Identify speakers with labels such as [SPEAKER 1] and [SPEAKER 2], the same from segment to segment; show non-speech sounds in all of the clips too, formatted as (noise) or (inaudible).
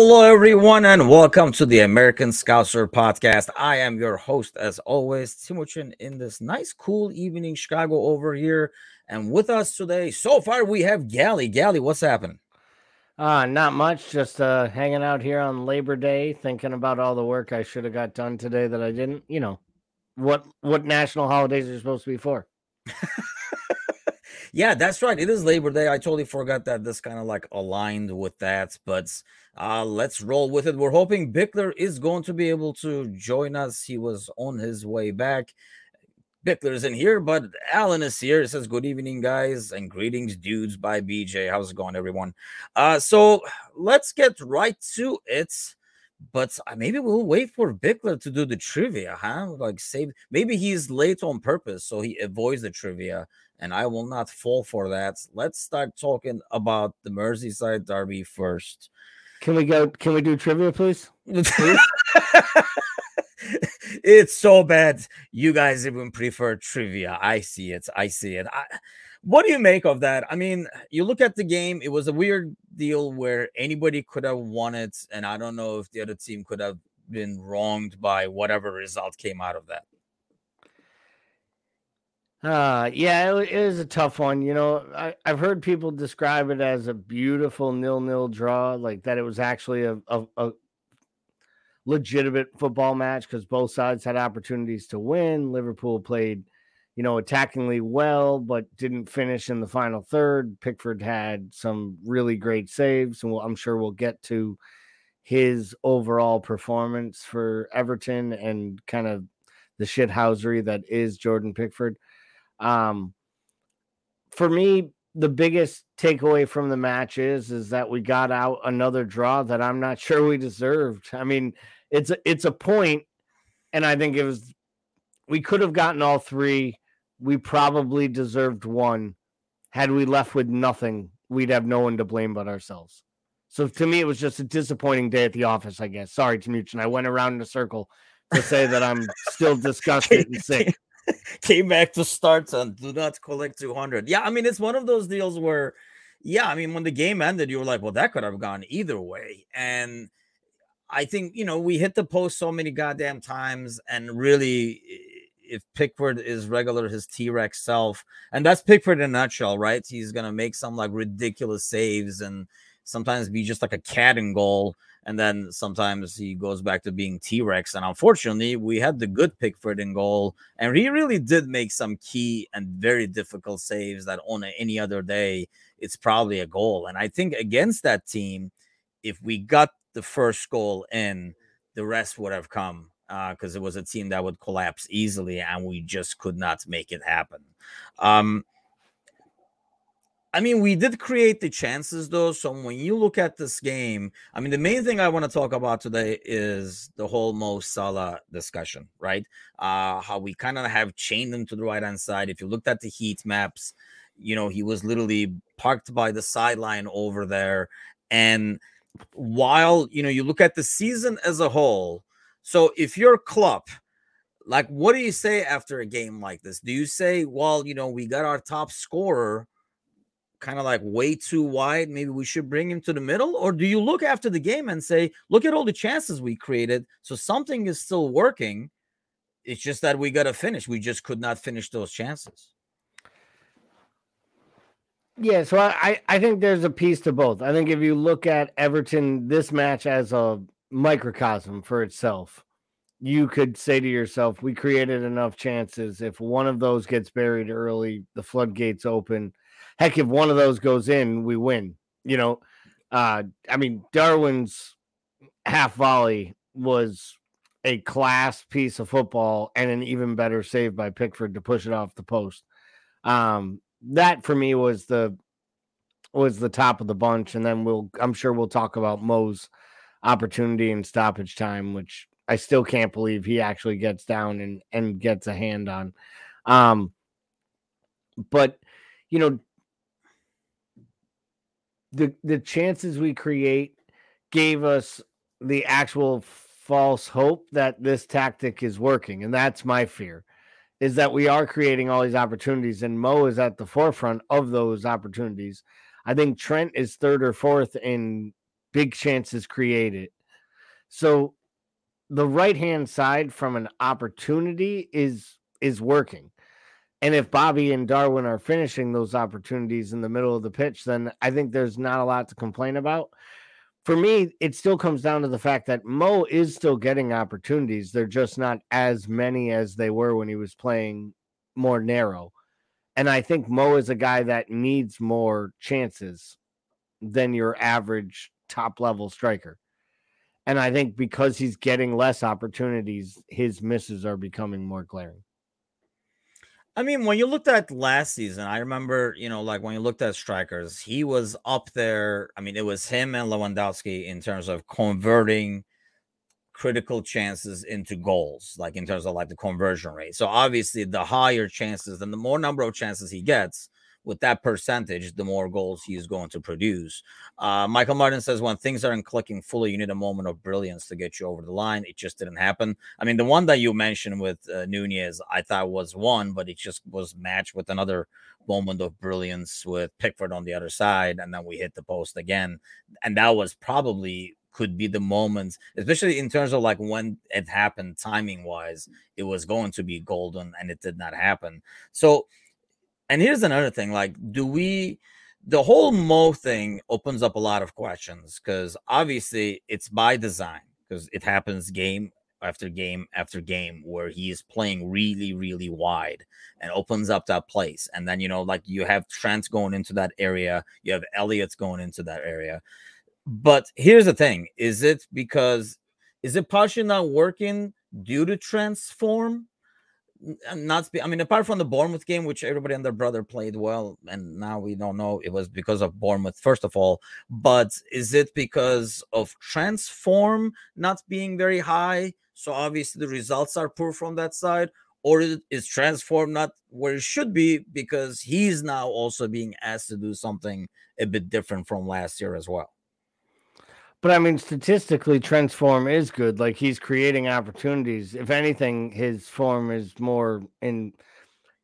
[SPEAKER 1] Hello, everyone, and welcome to the American Scouser podcast. I am your host, as always, Timuchin, in this nice, cool evening, Chicago over here. And with us today, so far, we have Gally. Gally, what's happening?
[SPEAKER 2] Uh, not much. Just uh, hanging out here on Labor Day, thinking about all the work I should have got done today that I didn't. You know, what what national holidays are supposed to be for? (laughs)
[SPEAKER 1] yeah, that's right. It is Labor Day. I totally forgot that this kind of like aligned with that, but uh, let's roll with it. We're hoping Bickler is going to be able to join us. He was on his way back. Bickler is in here, but Alan is here. It says, Good evening, guys, and greetings, dudes, by BJ. How's it going, everyone? Uh, so let's get right to it. But uh, maybe we'll wait for Bickler to do the trivia, huh? Like, save maybe he's late on purpose, so he avoids the trivia, and I will not fall for that. Let's start talking about the Merseyside Derby first.
[SPEAKER 2] Can we go? Can we do trivia, please? (laughs)
[SPEAKER 1] it's so bad. You guys even prefer trivia. I see it. I see it. I, what do you make of that? I mean, you look at the game, it was a weird deal where anybody could have won it. And I don't know if the other team could have been wronged by whatever result came out of that.
[SPEAKER 2] Uh, yeah, it, it is a tough one. You know, I, I've heard people describe it as a beautiful nil-nil draw, like that it was actually a, a, a legitimate football match because both sides had opportunities to win. Liverpool played, you know, attackingly well, but didn't finish in the final third. Pickford had some really great saves, and we'll, I'm sure we'll get to his overall performance for Everton and kind of the shithousery that is Jordan Pickford. Um, for me, the biggest takeaway from the match is is that we got out another draw that I'm not (laughs) sure we deserved. I mean, it's a it's a point, and I think it was we could have gotten all three. We probably deserved one. Had we left with nothing, we'd have no one to blame but ourselves. So to me, it was just a disappointing day at the office. I guess. Sorry, Tamuchin. I went around in a circle to say that I'm still (laughs) disgusted and sick. (laughs) (laughs)
[SPEAKER 1] came back to start and do not collect 200. Yeah, I mean, it's one of those deals where, yeah, I mean, when the game ended, you were like, well, that could have gone either way. And I think, you know, we hit the post so many goddamn times, and really, if Pickford is regular, his T Rex self, and that's Pickford in a nutshell, right? He's going to make some like ridiculous saves and sometimes be just like a cat in goal and then sometimes he goes back to being T Rex. And unfortunately, we had the good Pickford in goal, and he really did make some key and very difficult saves that on any other day, it's probably a goal. And I think against that team, if we got the first goal in, the rest would have come because uh, it was a team that would collapse easily, and we just could not make it happen. Um, I mean, we did create the chances though. So when you look at this game, I mean, the main thing I want to talk about today is the whole Mo Salah discussion, right? Uh, how we kind of have chained him to the right hand side. If you looked at the heat maps, you know, he was literally parked by the sideline over there. And while, you know, you look at the season as a whole, so if you're Klopp, like, what do you say after a game like this? Do you say, well, you know, we got our top scorer? Kind of like way too wide. Maybe we should bring him to the middle? Or do you look after the game and say, look at all the chances we created? So something is still working. It's just that we got to finish. We just could not finish those chances.
[SPEAKER 2] Yeah, so I, I think there's a piece to both. I think if you look at Everton, this match as a microcosm for itself, you could say to yourself, we created enough chances. If one of those gets buried early, the floodgates open heck, if one of those goes in, we win. You know, uh, I mean, Darwin's half volley was a class piece of football and an even better save by Pickford to push it off the post. Um, that for me was the was the top of the bunch, and then we'll I'm sure we'll talk about Mo's opportunity and stoppage time, which I still can't believe he actually gets down and and gets a hand on. Um, but you know, the the chances we create gave us the actual false hope that this tactic is working and that's my fear is that we are creating all these opportunities and Mo is at the forefront of those opportunities. I think Trent is third or fourth in big chances created. So the right hand side from an opportunity is is working. And if Bobby and Darwin are finishing those opportunities in the middle of the pitch, then I think there's not a lot to complain about. For me, it still comes down to the fact that Mo is still getting opportunities. They're just not as many as they were when he was playing more narrow. And I think Mo is a guy that needs more chances than your average top level striker. And I think because he's getting less opportunities, his misses are becoming more glaring.
[SPEAKER 1] I mean, when you looked at last season, I remember, you know, like when you looked at strikers, he was up there. I mean, it was him and Lewandowski in terms of converting critical chances into goals, like in terms of like the conversion rate. So obviously, the higher chances and the more number of chances he gets, with that percentage, the more goals he is going to produce. Uh, Michael Martin says when things aren't clicking fully, you need a moment of brilliance to get you over the line. It just didn't happen. I mean, the one that you mentioned with uh, Nunez, I thought was one, but it just was matched with another moment of brilliance with Pickford on the other side, and then we hit the post again, and that was probably could be the moments, especially in terms of like when it happened, timing wise, it was going to be golden and it did not happen. So and here's another thing like do we the whole mo thing opens up a lot of questions because obviously it's by design because it happens game after game after game where he is playing really really wide and opens up that place. And then you know like you have Trent going into that area you have Elliott's going into that area. But here's the thing is it because is it partially not working due to Trent's form not spe- I mean, apart from the Bournemouth game, which everybody and their brother played well, and now we don't know it was because of Bournemouth, first of all, but is it because of Trent's form not being very high? So obviously the results are poor from that side, or is Trent's form not where it should be because he's now also being asked to do something a bit different from last year as well?
[SPEAKER 2] But I mean, statistically, Trent's form is good. Like he's creating opportunities. If anything, his form is more in.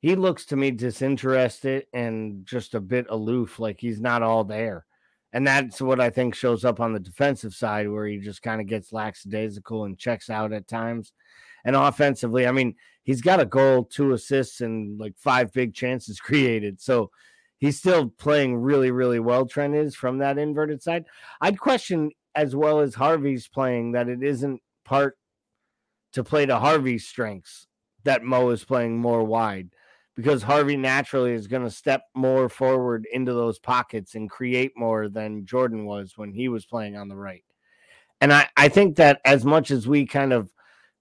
[SPEAKER 2] He looks to me disinterested and just a bit aloof, like he's not all there. And that's what I think shows up on the defensive side, where he just kind of gets lackadaisical and checks out at times. And offensively, I mean, he's got a goal, two assists, and like five big chances (laughs) created. So he's still playing really, really well. Trent is from that inverted side. I'd question as well as Harvey's playing that it isn't part to play to Harvey's strengths that Mo is playing more wide because Harvey naturally is going to step more forward into those pockets and create more than Jordan was when he was playing on the right. And I, I think that as much as we kind of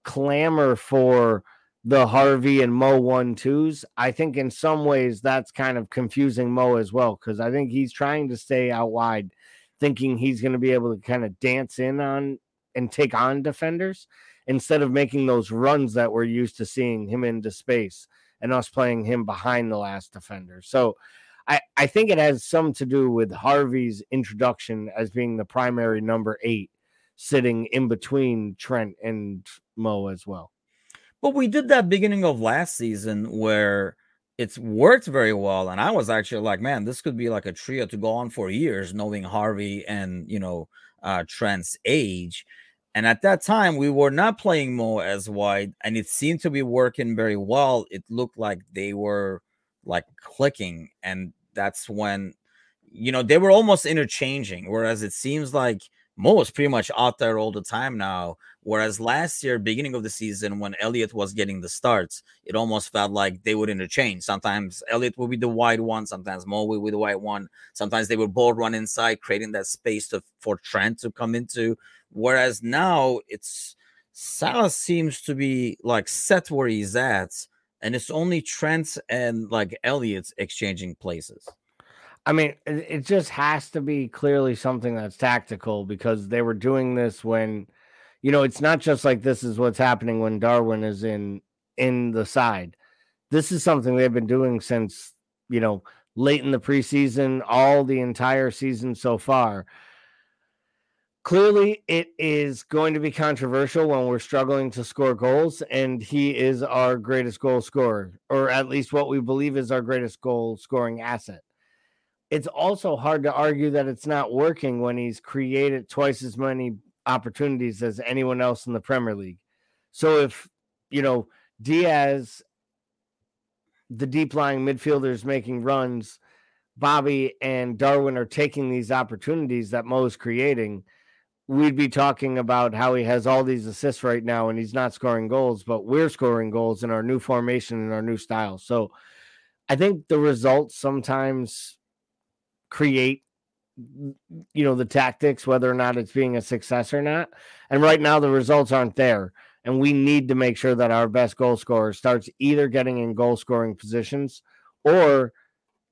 [SPEAKER 2] clamor for the Harvey and Mo one twos, I think in some ways that's kind of confusing Mo as well because I think he's trying to stay out wide thinking he's going to be able to kind of dance in on and take on defenders instead of making those runs that we're used to seeing him into space and us playing him behind the last defender. So I, I think it has some to do with Harvey's introduction as being the primary number eight, sitting in between Trent and Mo as well.
[SPEAKER 1] But we did that beginning of last season where it's worked very well. And I was actually like, man, this could be like a trio to go on for years, knowing Harvey and you know uh Trent's age. And at that time, we were not playing Mo as wide, and it seemed to be working very well. It looked like they were like clicking, and that's when you know they were almost interchanging. Whereas it seems like Mo is pretty much out there all the time now. Whereas last year, beginning of the season, when Elliott was getting the starts, it almost felt like they would interchange. Sometimes Elliott would be the wide one, sometimes Mo would be the wide one. Sometimes they would both run inside, creating that space to, for Trent to come into. Whereas now it's Salah seems to be like set where he's at, and it's only Trent and like Elliott's exchanging places.
[SPEAKER 2] I mean, it just has to be clearly something that's tactical because they were doing this when, you know, it's not just like this is what's happening when Darwin is in in the side. This is something they've been doing since, you know, late in the preseason, all the entire season so far. Clearly, it is going to be controversial when we're struggling to score goals, and he is our greatest goal scorer, or at least what we believe is our greatest goal scoring asset it's also hard to argue that it's not working when he's created twice as many opportunities as anyone else in the Premier League. So if, you know, Diaz, the deep lying midfielders making runs, Bobby and Darwin are taking these opportunities that Mo is creating, we'd be talking about how he has all these assists right now and he's not scoring goals, but we're scoring goals in our new formation and our new style. So I think the results sometimes create you know the tactics whether or not it's being a success or not. And right now the results aren't there. And we need to make sure that our best goal scorer starts either getting in goal scoring positions or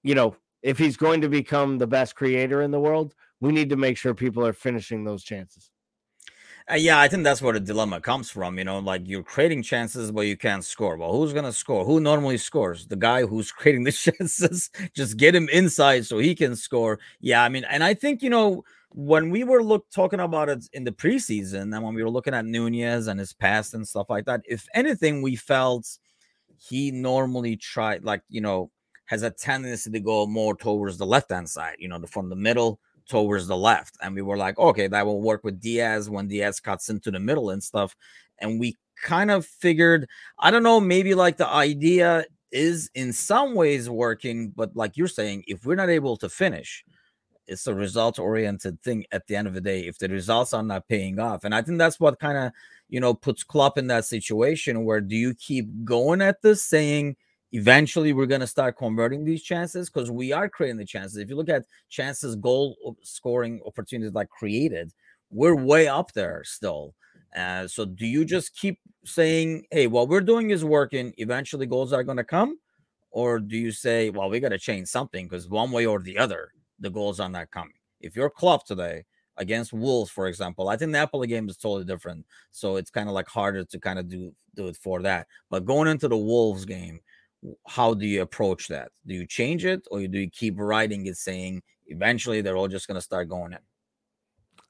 [SPEAKER 2] you know if he's going to become the best creator in the world we need to make sure people are finishing those chances
[SPEAKER 1] uh, yeah, I think that's where the dilemma comes from. You know, like you're creating chances, but you can't score. Well, who's gonna score? Who normally scores? The guy who's (laughs) creating the chances. Just get him inside so he can score. Yeah, I mean, and I think you know when we were look talking about it in the preseason, and when we were looking at Nunez and his past and stuff like that, if anything, we felt he normally tried, like you know, has a tendency to go more towards the left hand side. You know, the, from the middle towards the left. And we were like, okay, that will work with Diaz when Diaz cuts into the middle and stuff. And we kind of figured, I don't know, maybe like the idea is in some ways working, but like you're saying, if we're not able to finish, it's a result oriented thing at the end of the day. If the results are not paying off, and I think that's what kind of you know puts Klopp in that situation where do you keep going at this saying eventually we're going to start converting these chances because we are creating the chances. If you look at chances, goal scoring opportunities like created, we're way up there still. Uh, so do you just keep saying, hey, what we're doing is working, eventually goals are going to come? Or do you say, well, we got to change something because one way or the other, the goals are not coming? If you're Klopp today against Wolves, for example, I think the Napoli game is totally different. So it's kind of like harder to kind of do, do it for that. But going into the Wolves game, how do you approach that? Do you change it or do you keep writing it saying eventually they're all just going to start going in?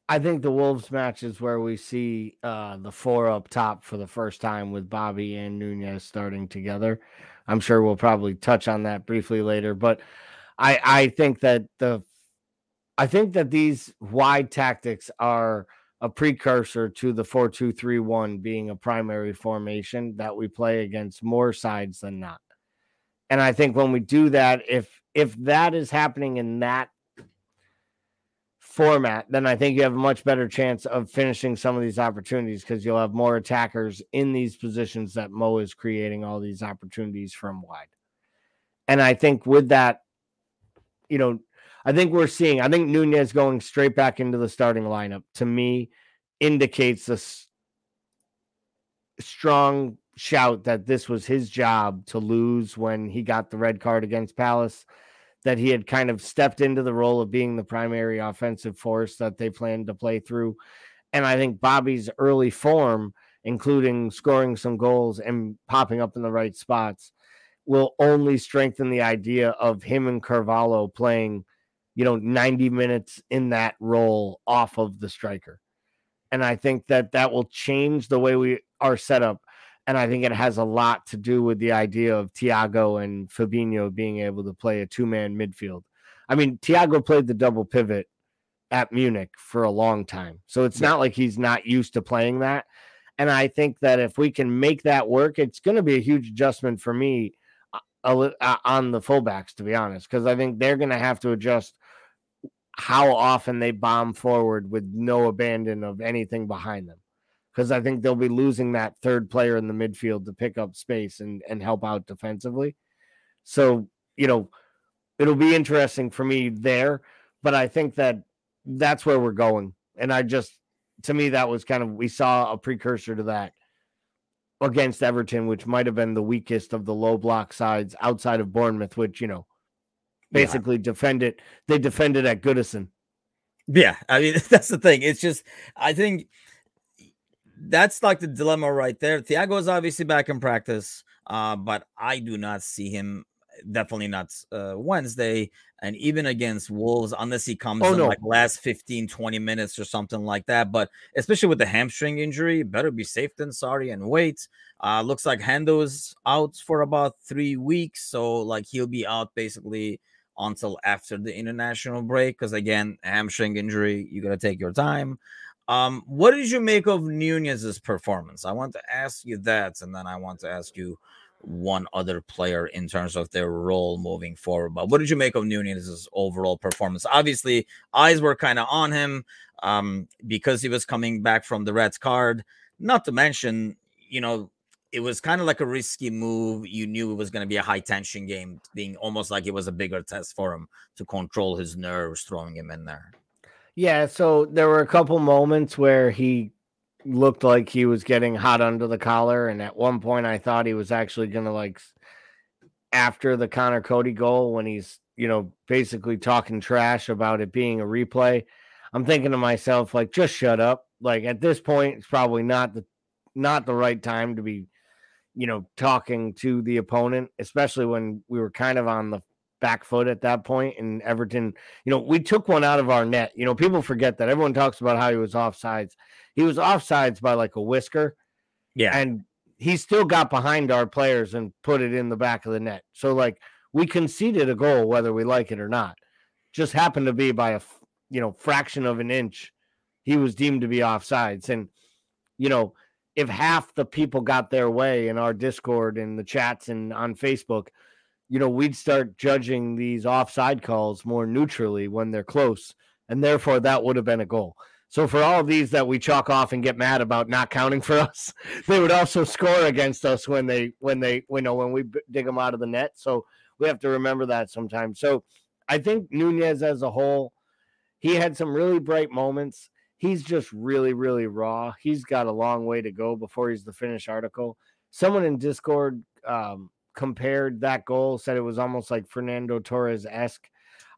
[SPEAKER 2] I think the Wolves match is where we see uh, the four up top for the first time with Bobby and Nunez starting together. I'm sure we'll probably touch on that briefly later, but I I think that the I think that these wide tactics are a precursor to the 4-2-3-1 being a primary formation that we play against more sides than not. And I think when we do that, if if that is happening in that format, then I think you have a much better chance of finishing some of these opportunities because you'll have more attackers in these positions that Mo is creating all these opportunities from wide. And I think with that, you know, I think we're seeing, I think Nunez going straight back into the starting lineup to me indicates a strong shout that this was his job to lose when he got the red card against Palace, that he had kind of stepped into the role of being the primary offensive force that they planned to play through. And I think Bobby's early form, including scoring some goals and popping up in the right spots, will only strengthen the idea of him and Carvalho playing, you know, 90 minutes in that role off of the striker. And I think that that will change the way we are set up and I think it has a lot to do with the idea of Thiago and Fabinho being able to play a two man midfield. I mean, Thiago played the double pivot at Munich for a long time. So it's yeah. not like he's not used to playing that. And I think that if we can make that work, it's going to be a huge adjustment for me uh, uh, on the fullbacks, to be honest, because I think they're going to have to adjust how often they bomb forward with no abandon of anything behind them because I think they'll be losing that third player in the midfield to pick up space and, and help out defensively. So, you know, it'll be interesting for me there, but I think that that's where we're going. And I just, to me, that was kind of, we saw a precursor to that against Everton, which might have been the weakest of the low block sides outside of Bournemouth, which, you know, basically yeah. defended, they defended at Goodison.
[SPEAKER 1] Yeah. I mean, (laughs) that's the thing. It's just, I think, that's like the dilemma right there. Thiago is obviously back in practice, uh, but I do not see him. Definitely not uh, Wednesday, and even against Wolves, unless he comes oh, in no. like last 15, 20 minutes or something like that. But especially with the hamstring injury, better be safe than sorry and wait. Uh, looks like Hendo is out for about three weeks, so like he'll be out basically until after the international break because again, hamstring injury, you got to take your time. Um, what did you make of Nunez's performance? I want to ask you that, and then I want to ask you one other player in terms of their role moving forward. But what did you make of Nunez's overall performance? Obviously, eyes were kind of on him um, because he was coming back from the red card. Not to mention, you know, it was kind of like a risky move. You knew it was going to be a high tension game, being almost like it was a bigger test for him to control his nerves, throwing him in there.
[SPEAKER 2] Yeah, so there were a couple moments where he looked like he was getting hot under the collar, and at one point I thought he was actually gonna like after the Conor Coady goal when he's you know basically talking trash about it being a replay. I'm thinking to myself like, just shut up. Like at this point, it's probably not the not the right time to be, you know, talking to the opponent, especially when we were kind of on the back foot at that. And Everton, you know, we took one out of our net. You know, people forget that everyone talks about how he was offsides. He was offsides by like a whisker.
[SPEAKER 1] Yeah.
[SPEAKER 2] And he still got behind our players and put it in the back of the net. So like we conceded a goal whether we like it or not. Just happened to be by a you know fraction of an inch. He was deemed to be offsides and you know if half the people got their way in our Discord and the chats and on Facebook, you know, we'd start judging these offside calls more neutrally when they're close, and therefore that would have been a goal. So for all of these that we chalk off and get mad about not counting for (laughs) us, they would also score against us when they when they you know when we dig them out of the net. So we have to remember that sometimes. So I think Nunez as a whole, he had some really bright moments. He's just really really raw. He's got a long way to go before he's the finished article. Someone in Discord um, compared that goal, said it was almost like Fernando Torres esque.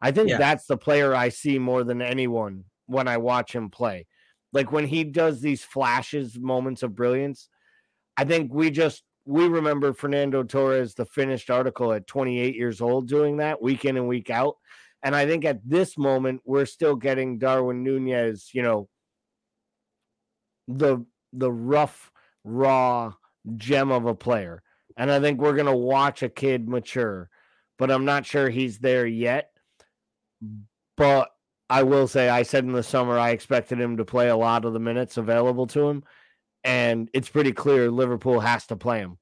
[SPEAKER 2] I think yeah. that's the player I see more than anyone when I watch him play. Like when he does these flashes, moments of brilliance, I think we just we remember Fernando Torres, the finished article at 28 years old, doing that week in and week out. And I think at this moment, we're still getting Darwin Nunez, you know, the the rough, raw gem of a player. And I think we're going to watch a kid mature, but I'm not sure he's there yet. But I will say, I said in the summer, I expected him to play a lot of the minutes available to him. And it's pretty clear Liverpool has to play him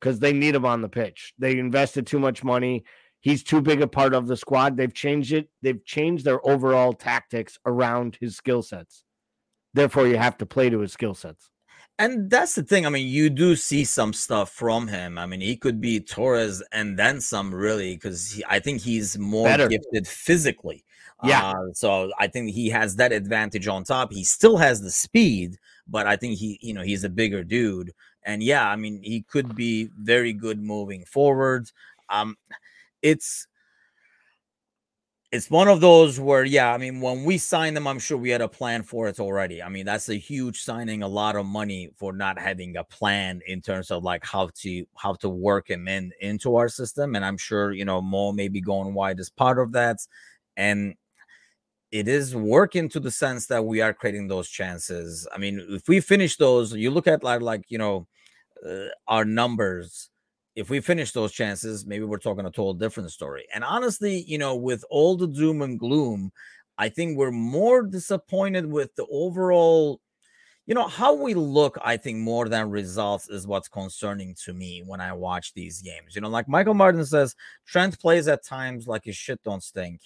[SPEAKER 2] because they need him on the pitch. They invested too much money. He's too big a part of the squad. They've changed it. They've changed their overall tactics around his skill sets. Therefore, you have to play to his skill sets
[SPEAKER 1] and that's the thing. I mean, you do see some stuff from him. I mean, he could be Torres and then some, really, because I think he's more Better. gifted physically.
[SPEAKER 2] Yeah.
[SPEAKER 1] Uh, so I think he has that advantage on top. He still has the speed, but I think he, you know, he's a bigger dude. And yeah, I mean, he could be very good moving forward. Um, it's it's one of those where, yeah, I mean, when we signed them, I'm sure we had a plan for it already. I mean, that's a huge signing, a lot of money for not having a plan in terms of like how to how to work him in into our system. And I'm sure you know Mo may be going wide as part of that, and it is working to the sense that we are creating those chances. I mean, if we finish those, you look at like like you know uh, our numbers if we finish those chances, maybe we're talking a total different story. And honestly, you know, with all the doom and gloom, I think we're more disappointed with the overall, you know, how we look. I think more than results is what's concerning to me when I watch these games. You know, like Michael Martin says, Trent plays at times like his shit don't stink.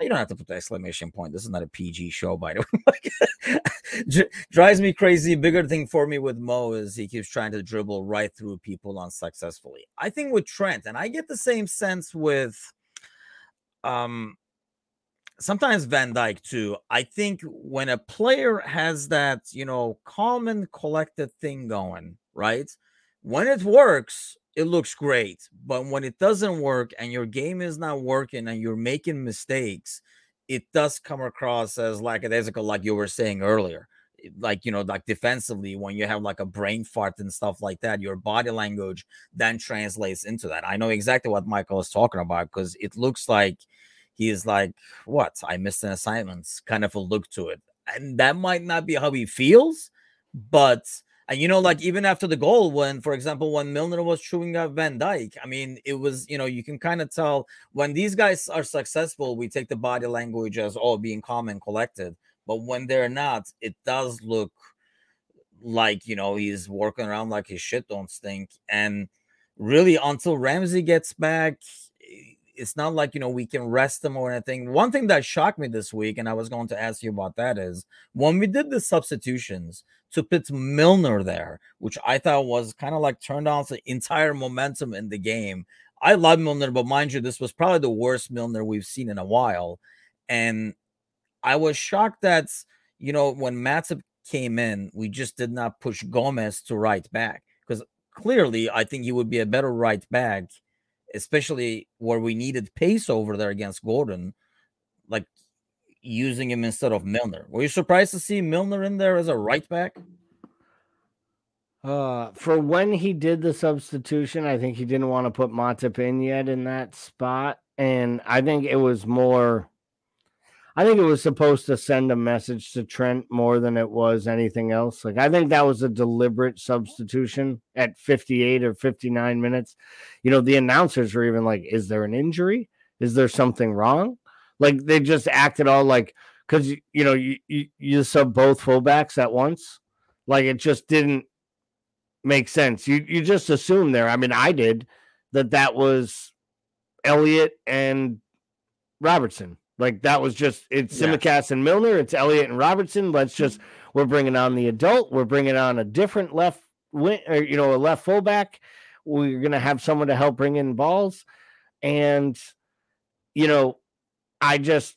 [SPEAKER 1] You don't have to put the exclamation point. This is not a PG show, by the (laughs) way. drives me crazy. Bigger thing for me with Mo is he keeps trying to dribble right through people unsuccessfully. I think with Trent, and I get the same sense with um sometimes Van Dijk too. I think when a player has that, you know, calm and collected thing going, right? When it works, it looks great. But when it doesn't work and your game is not working and you're making mistakes, it does come across as lackadaisical, like you were saying earlier. Like, you know, like defensively, when you have like a brain fart and stuff like that, your body language then translates into that. I know exactly what Michael is talking about because it looks like he is like, what? I missed an assignment, kind of a look to it. And that might not be how he feels, but And you know, like even after the goal, when, for example, when Milner was chewing up Van Dijk, I mean, it was, you know, you can kind of tell when these guys are successful, we take the body language as all being calm and collected. But when they're not, it does look like, you know, he's working around like his shit don't stink. And really, until Ramsay gets back, it's not like you know we can rest them or anything. One thing that shocked me this week, and I was going to ask you about that, is when we did the substitutions to put Milner there, which I thought was kind of like turned on the entire momentum in the game. I love Milner, but mind you, this was probably the worst Milner we've seen in a while, and I was shocked that you know when Matip came in, we just did not push Gomez to right back because clearly I think he would be a better right back especially where we needed pace over there against Gordon, like using him instead of Milner. Were you surprised to see Milner in there as a right back?
[SPEAKER 2] Uh, for when he did the substitution, I think he didn't want to put Matip in yet in that spot, and I think it was more I think it was supposed to send a message to Trent more than it was anything else. Like I think that was a deliberate substitution at 58 or 59 minutes. You know, the announcers were even like, "Is there an injury? Is there something wrong?" Like they just acted all like because you know you, you you sub both fullbacks at once. Like it just didn't make sense. You you just assume there. I mean, I did that that was Elliott and Robertson like that was just it's yeah. And Milner, it's Elliott and Robertson. Let's mm-hmm. just we're bringing on the adult. We're bringing on a different left wing, or you know, a left fullback. We're gonna have someone to help bring in balls, and you know, I just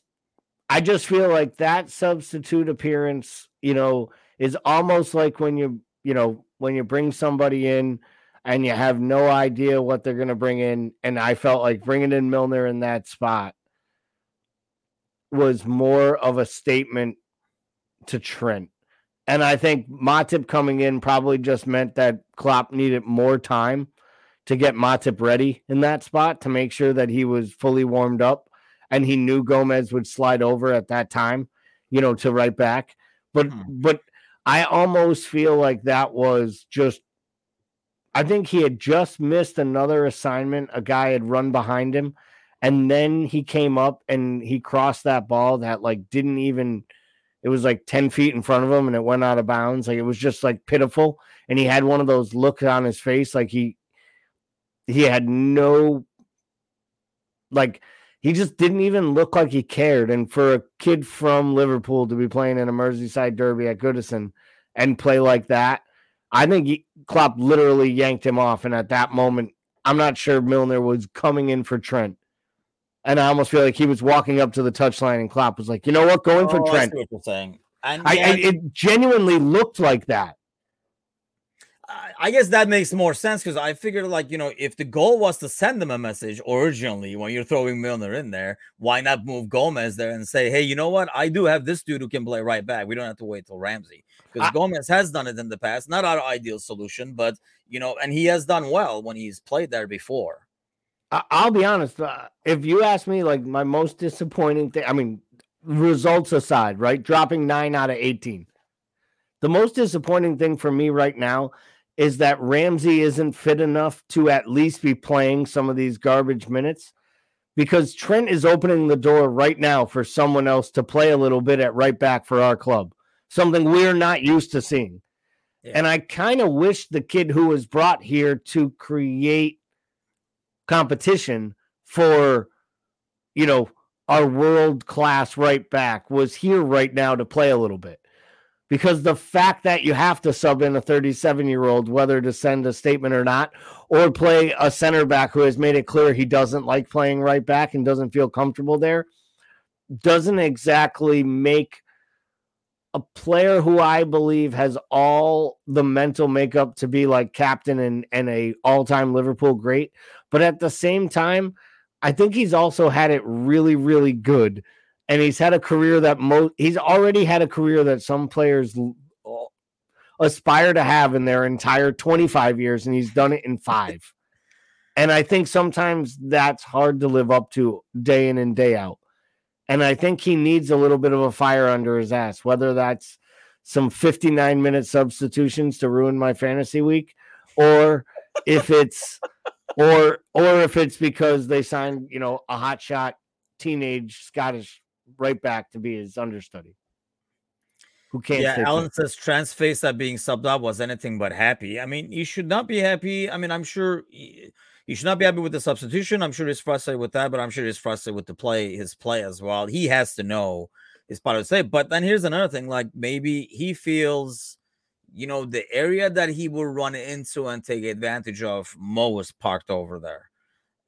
[SPEAKER 2] I just feel like that substitute appearance, you know, is almost like when you you know when you bring somebody in and you have no idea what they're going to bring in. And I felt like bringing in Milner in that spot was more of a statement to Trent. And I think Matip coming in probably just meant that Klopp needed more time to get Matip ready in that spot to make sure that he was fully warmed up and he knew Gomez would slide over at that time, you know, to right back. But mm-hmm. but I almost feel like that was just I think he had just missed another assignment. A guy had run behind him and then he came up and he crossed that ball that like didn't even it was like 10 feet in front of him and it went out of bounds like it was just like pitiful and he had one of those looks on his face like he he had no like he just didn't even look like he cared and for a kid from liverpool to be playing in a merseyside derby at goodison and play like that i think he, klopp literally yanked him off and at that moment i'm not sure milner was coming in for trent and I almost feel like he was walking up to the touchline, and Klopp was like, "You know what? Going for oh, Trent."
[SPEAKER 1] you're
[SPEAKER 2] I, I, it genuinely looked like that.
[SPEAKER 1] I guess that makes more sense because I figured, like, you know, if the goal was to send them a message originally when you're throwing Milner in there, why not move Gomez there and say, hey, you know what? I do have this dude who can play right back. We don't have to wait till Ramsay because Gomez has done it in the past. Not our ideal solution, but, you know, and he has done well when he's played there before.
[SPEAKER 2] I'll be honest. Uh, if you ask me, like my most disappointing thing, I mean, results aside, right? Dropping nine out of 18. The most disappointing thing for me right now is that Ramsay isn't fit enough to at least be playing some of these garbage minutes because Trent is opening the door right now for someone else to play a little bit at right back for our club, something we're not used to seeing. Yeah. And I kind of wish the kid who was brought here to create competition for, you know, our world class right back was here right now to play a little bit. Because the fact that you have to sub in a 37 year old, whether to send a statement or not, or play a center back who has made it clear he doesn't like playing right back and doesn't feel comfortable there, doesn't exactly make a player who I believe has all the mental makeup to be like captain and, and a all-time Liverpool great. But at the same time, I think he's also had it really, really good. And he's had a career that most he's already had a career that some players aspire to have in their entire 25 years, and he's done it in five. and I think sometimes that's hard to live up to day in and day out. And I think he needs a little bit of a fire under his ass, whether that's some 59 minute substitutions to ruin my fantasy week, or if it's or or if it's because they signed, you know, a hot shot teenage Scottish right back to be his understudy. Who can't
[SPEAKER 1] yeah, Alan says Trent's face that being subbed up was anything but happy. I mean, you should not be happy. I mean, I'm sure you should not be happy with the substitution. I'm sure he's frustrated with that, but I'm sure he's frustrated with the play, his play as well. He has to know his part of the say. But then here's another thing: like maybe he feels you know, the area that he will run into and take advantage of, Mo is parked over there.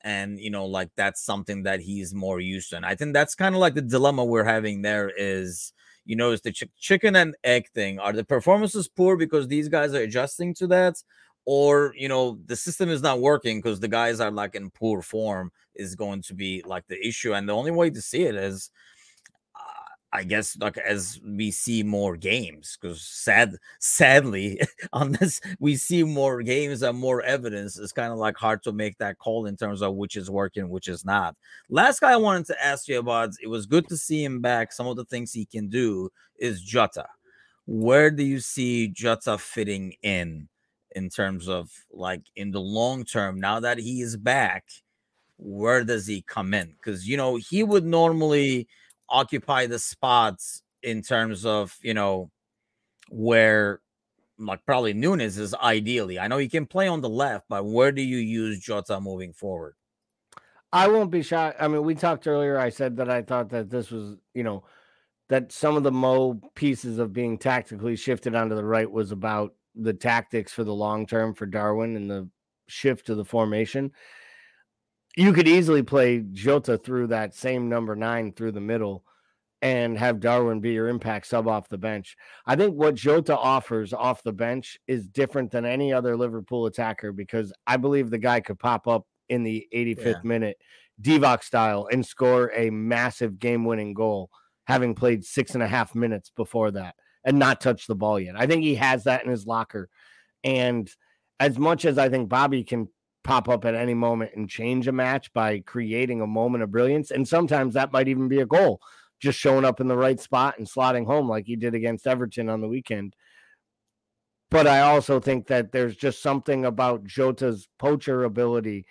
[SPEAKER 1] And, you know, like that's something that he's more used to. And I think that's kind of like the dilemma we're having there is, you know, is the ch- chicken and egg thing. Are the performances poor because these guys are adjusting to that? Or, you know, the system is not working because the guys are like in poor form is going to be like the issue. And the only way to see it is, I guess like as we see more games, because sad, sadly, (laughs) unless we see more games and more evidence, it's kind of like hard to make that call in terms of which is working, which is not. Last guy I wanted to ask you about, it was good to see him back. Some of the things he can do is Jota. Where do you see Jota fitting in in terms of like in the long term? Now that he is back, where does he come in? Because you know, he would normally occupy the spots in terms of you know where like probably Nunez is ideally. I know he can play on the left, but where do you use Jota moving forward?
[SPEAKER 2] I won't be shocked. I mean, we talked earlier. I said that I thought that this was, you know, that some of the Mo pieces of being tactically shifted onto the right was about the tactics for the long term for Darwin and the shift to the formation you could easily play Jota through that same number nine through the middle and have Darwin be your impact sub off the bench. I think what Jota offers off the bench is different than any other Liverpool attacker because I believe the guy could pop up in the 85th yeah. minute, Divock style, and score a massive game winning goal, having played six and a half minutes before that and not touched the ball yet. I think he has that in his locker. And as much as I think Bobby can pop up at any moment and change a match by creating a moment of brilliance. And sometimes that might even be a goal, just showing up in the right spot and slotting home like he did against Everton on the weekend. But I also think that there's just something about Jota's poacher ability.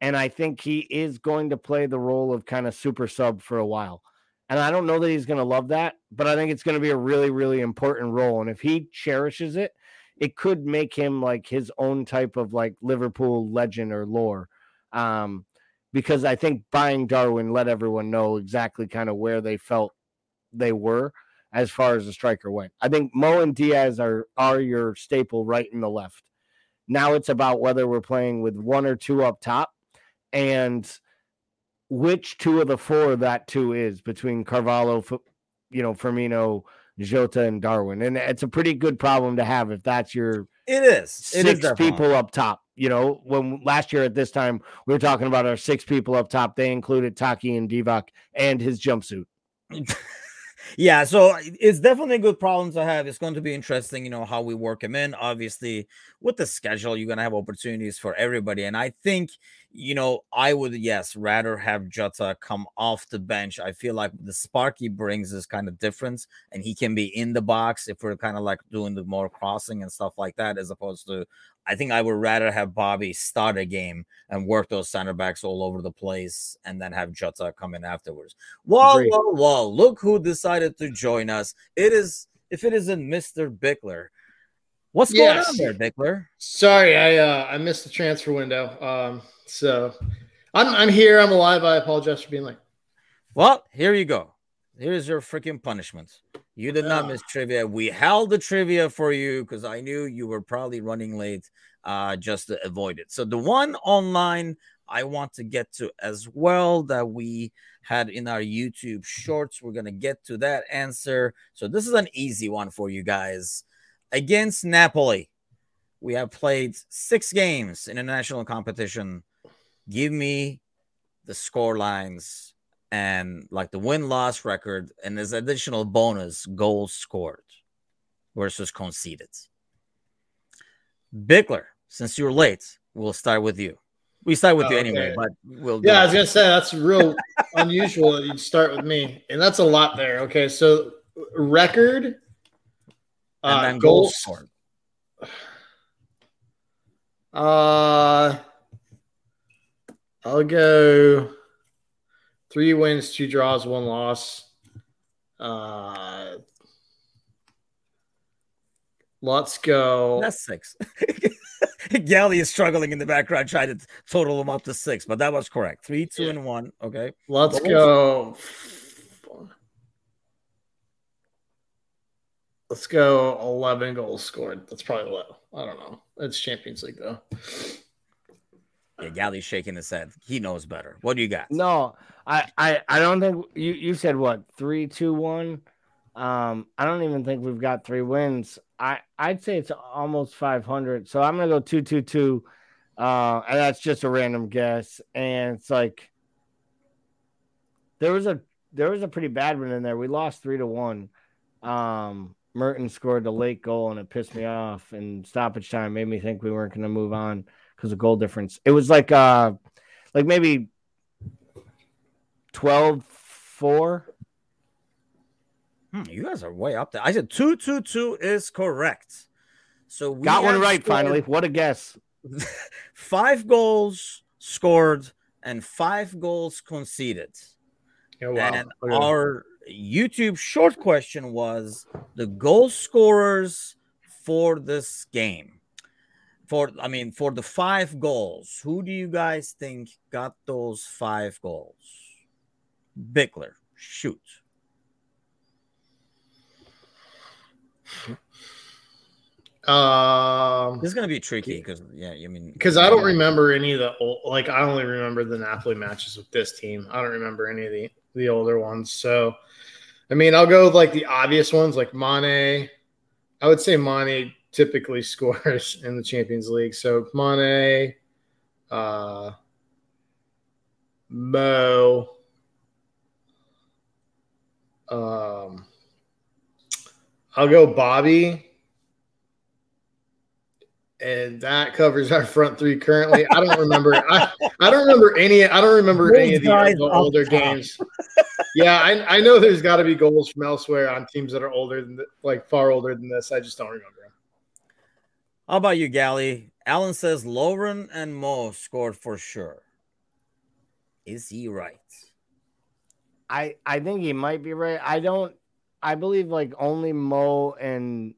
[SPEAKER 2] And I think he is going to play the role of kind of super sub for a while. And I don't know that he's going to love that, but I think it's going to be a really, really important role. And if he cherishes it, it could make him like his own type of like Liverpool legend or lore. Um, because I think buying Darwin let everyone know exactly kind of where they felt they were as far as the striker went. I think Mo and Diaz are are your staple right and the left. Now it's about whether we're playing with one or two up top and which two of the four that two is between Carvalho, you know, Firmino, Jota and Darwin. And it's a pretty good problem to have if that's your
[SPEAKER 1] it is
[SPEAKER 2] six it is people up top. You know, when last year at this time we were talking about our six people up top, they included Taki and Divock and his jumpsuit. (laughs)
[SPEAKER 1] yeah, so it's definitely a good problem to have. It's going to be interesting, you know, how we work him in. Obviously, with the schedule, you're going to have opportunities for everybody. And I think, you know, I would, yes, rather have Jota come off the bench. I feel like the spark he brings is kind of different, and he can be in the box if we're kind of like doing the more crossing and stuff like that, as opposed to I think I would rather have Bobby start a game and work those center backs all over the place and then have Jota come in afterwards. Whoa, whoa, whoa. Look who decided to join us. It is, if it isn't Mr. Bickler. What's yes. going on there, Bickler?
[SPEAKER 3] Sorry, I uh, I missed the transfer window. Um, so I'm I'm here. I'm alive. I apologize for being late.
[SPEAKER 1] Well, here you go. Here's your freaking punishment. You did not miss trivia. We held the trivia for you because I knew you were probably running late uh, just to avoid it. So the one online I want to get to as well that we had in our YouTube shorts. We're gonna get to that answer. So this is an easy one for you guys. Against Napoli, we have played six games in a national competition. Give me the score lines and like the win loss record, and there's additional bonus goals scored versus conceded. Bickler, since you're late, we'll start with you. We start with oh, you anyway, okay. but we'll.
[SPEAKER 3] Yeah, I was gonna say that's real (laughs) unusual that you'd start with me, and that's a lot there. Okay, so record
[SPEAKER 1] and
[SPEAKER 3] Uh,
[SPEAKER 1] then
[SPEAKER 3] goals.
[SPEAKER 1] goals scored.
[SPEAKER 3] Uh, I'll go three wins, two draws, one loss. Uh, let's go.
[SPEAKER 1] That's six. (laughs) Galley is struggling in the background trying to total them up to six, but that was correct. Three, two,
[SPEAKER 3] Yeah.
[SPEAKER 1] and one. Okay.
[SPEAKER 3] Let's go. Let's go 11 goals scored. That's probably low. I don't know. It's Champions League, though.
[SPEAKER 1] Yeah, Galley's shaking his head. He knows better. What do you got?
[SPEAKER 2] No, I, I, I don't think you, you said what three, two, one. Um, I don't even think we've got three wins. I, I'd say it's almost 500. So I'm gonna go two, two, two. Uh, and that's just a random guess. And it's like there was a there was a pretty bad one in there. We lost three to one. Um, Merton scored the late goal and it pissed me off. And stoppage time made me think we weren't to move on because of goal difference. It was like uh, like maybe 12 4.
[SPEAKER 1] Hmm, you guys are way up there. I said two, two, two is correct. So we
[SPEAKER 2] Got one right finally. What a guess. (laughs)
[SPEAKER 1] Five goals scored and five goals conceded.
[SPEAKER 3] Oh,
[SPEAKER 1] And
[SPEAKER 3] Okay.
[SPEAKER 1] our YouTube short question was the goal scorers for this game. For I mean, for the five goals, who do you guys think got those five goals? Bickler, shoot.
[SPEAKER 3] Um,
[SPEAKER 1] This is gonna be tricky because yeah, I mean,
[SPEAKER 3] because I don't remember any of the old, like I only remember the Napoli matches with this team. I don't remember any of the the older ones. So, I mean, I'll go with like the obvious ones, like Mane. I would say Mane typically (laughs) scores in the Champions League. So Mane, uh, Mo, um, I'll go Bobby and that covers our front three currently. I don't remember. I, I don't remember any. I don't remember any of the, the older
[SPEAKER 1] top.
[SPEAKER 3] games. Yeah, I, I know there's got to be goals from elsewhere on teams that are older than th- like far older than this. I just don't remember.
[SPEAKER 1] How about you, Gally? Alan says Lovren and Mo scored for sure. Is he right?
[SPEAKER 2] I I think he might be right. I don't. I believe like only Mo and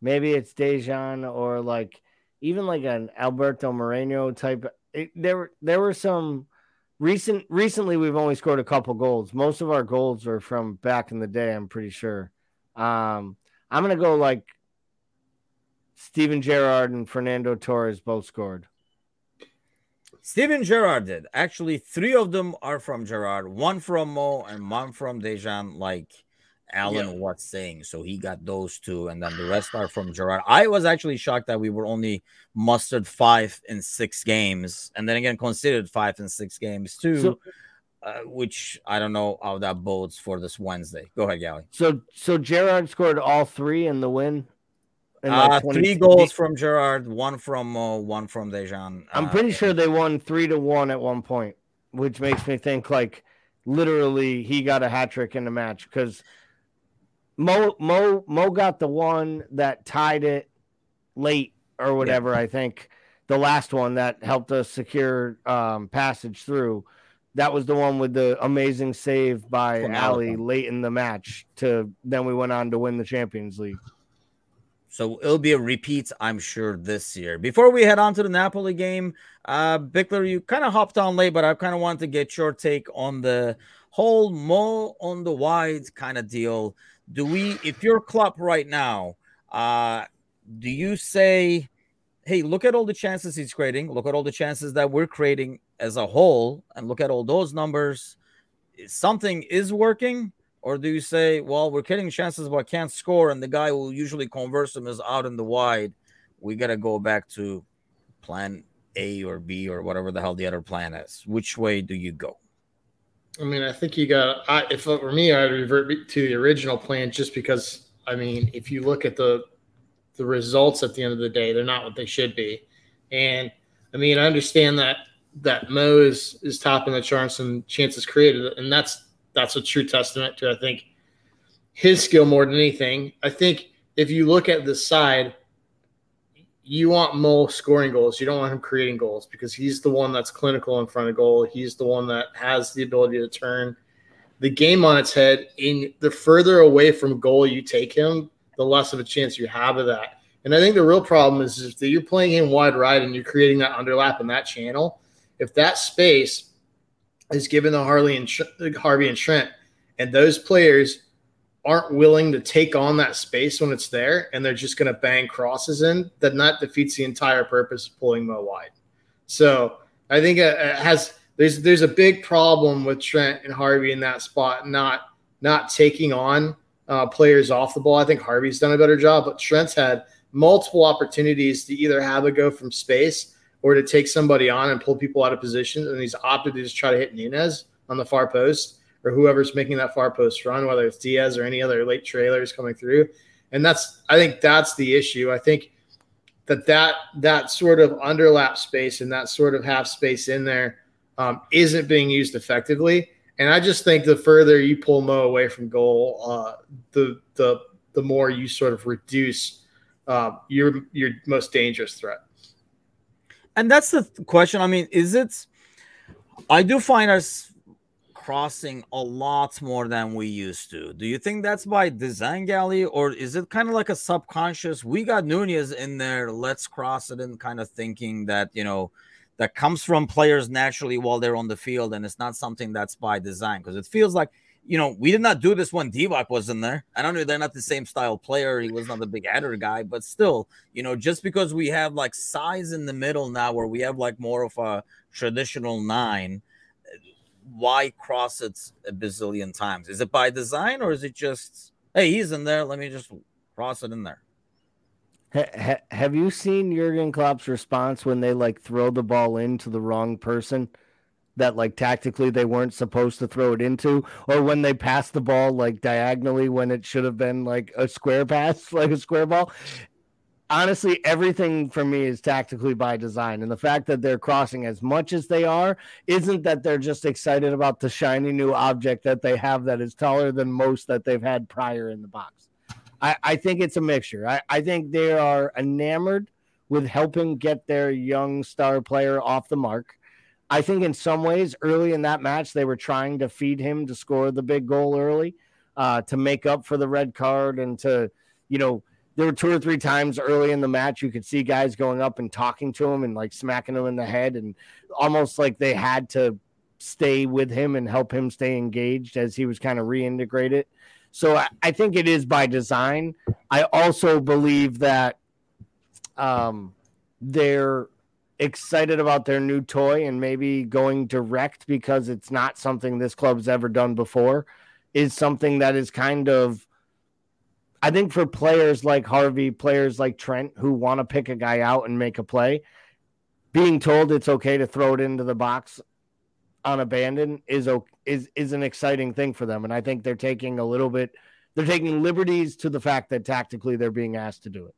[SPEAKER 2] maybe it's Dejan or like even like an Alberto Moreno type. It, there were there were some recent recently we've only scored a couple goals. Most of our goals are from back in the day. I'm pretty sure. Um, I'm gonna go like Steven Gerrard and Fernando Torres both scored.
[SPEAKER 1] Steven Gerrard did. Actually, three of them are from Gerrard, one from Mo, and one from Dejan, like Alan
[SPEAKER 3] Yeah.
[SPEAKER 1] was saying. So he got those two, and then the rest are from Gerrard. I was actually shocked that we were only mustered five in six games, and then again considered five in six games too.
[SPEAKER 2] So
[SPEAKER 1] uh, which I don't know how that bodes for this Wednesday. Go ahead, Gally.
[SPEAKER 2] so so Gerrard scored all three in the win. In
[SPEAKER 1] Uh, three goals from Gerrard, one from Mo, one from Dejan.
[SPEAKER 2] I'm
[SPEAKER 1] Uh,
[SPEAKER 2] pretty sure they won three to one at one point, which makes me think like literally he got a hat trick in the match because Mo Mo Mo got the one that tied it late or whatever. I think the last one that helped us secure um, passage through. That was the one with the amazing save by Ali late in the match. To then we went on to win the Champions League.
[SPEAKER 1] So it'll be a repeat, I'm sure, this year. Before we head on to the Napoli game, uh, Bickler, you kind of hopped on late, but I kind of wanted to get your take on the whole Mo on the wide kind of deal. Do we, if you're club right now, uh, do you say, hey, look at all the chances he's creating, look at all the chances that we're creating as a whole, and look at all those numbers? Something is working, or do you say, well, we're getting chances but can't score, and the guy who usually converts them is out in the wide? We got to go back to plan A or B or whatever the hell the other plan is. Which way do you go?
[SPEAKER 3] I mean, I think you got. I, if uh, it were me, I'd revert to the original plan, just because. I mean, if you look at the the results at the end of the day, they're not what they should be. And I mean, I understand that that Mo is is topping the charts and chances created, and that's that's a true testament to I think his skill more than anything. I think if you look at the side, you want Mo scoring goals. You don't want him creating goals because he's the one that's clinical in front of goal. He's the one that has the ability to turn the game on its head. In the further away from goal you take him, the less of a chance you have of that. And I think the real problem is, that you're playing him wide right and you're creating that underlap in that channel. If that space is given to Harley and Harvey and Trent, and those players aren't willing to take on that space when it's there and they're just going to bang crosses in, then that defeats the entire purpose of pulling Mo wide. So I think it, has there's there's a big problem with Trent and Harvey in that spot, not not taking on uh, players off the ball. I think Harvey's done a better job, but Trent's had multiple opportunities to either have a go from space or to take somebody on and pull people out of position, and he's opted to just try to hit Nunez on the far post or whoever's making that far post run, whether it's Diaz or any other late trailers coming through. And that's I think that's the issue. I think that that that sort of underlap space and that sort of half space in there um, not being used effectively. And I just think the further you pull Mo away from goal, uh, the the the more you sort of reduce uh, your your most dangerous threat.
[SPEAKER 1] And that's the question. I mean, is it? I do find us crossing a lot more than we used to. Do you think that's by design, Galley, or is it kind of like a subconscious? We got Nunez in there, let's cross it in kind of thinking that, you know, that comes from players naturally while they're on the field, and it's not something that's by design because it feels like, you know, we did not do this when Divock was in there. I don't know, they're not the same style player. He was not the big header guy, but still, you know, just because we have like size in the middle now where we have like more of a traditional nine why cross it a bazillion times? Is it by design or is it just, hey, he's in there, let me just cross it in there?
[SPEAKER 2] have you seen Jurgen Klopp's response when they like throw the ball into the wrong person that like tactically they weren't supposed to throw it into, or when they pass the ball like diagonally when it should have been like a square pass, (laughs) like a square ball? honestly, everything for me is tactically by design. And the fact that they're crossing as much as they are isn't that they're just excited about the shiny new object that they have that is taller than most that they've had prior in the box. I, I think it's a mixture. I, I think they are enamored with helping get their young star player off the mark. I think in some ways, early in that match, they were trying to feed him to score the big goal early, uh, to make up for the red card and to, you know, there were two or three times early in the match you could see guys going up and talking to him and like smacking him in the head and almost like they had to stay with him and help him stay engaged as he was kind of reintegrated. So I, I think it is by design. I also believe that um, they're excited about their new toy and maybe going direct because it's not something this club's ever done before is something that is kind of I think for players like Harvey, players like Trent who want to pick a guy out and make a play, being told it's okay to throw it into the box unabandoned is is is an exciting thing for them, and I think they're taking a little bit they're taking liberties to the fact that tactically they're being asked to do it.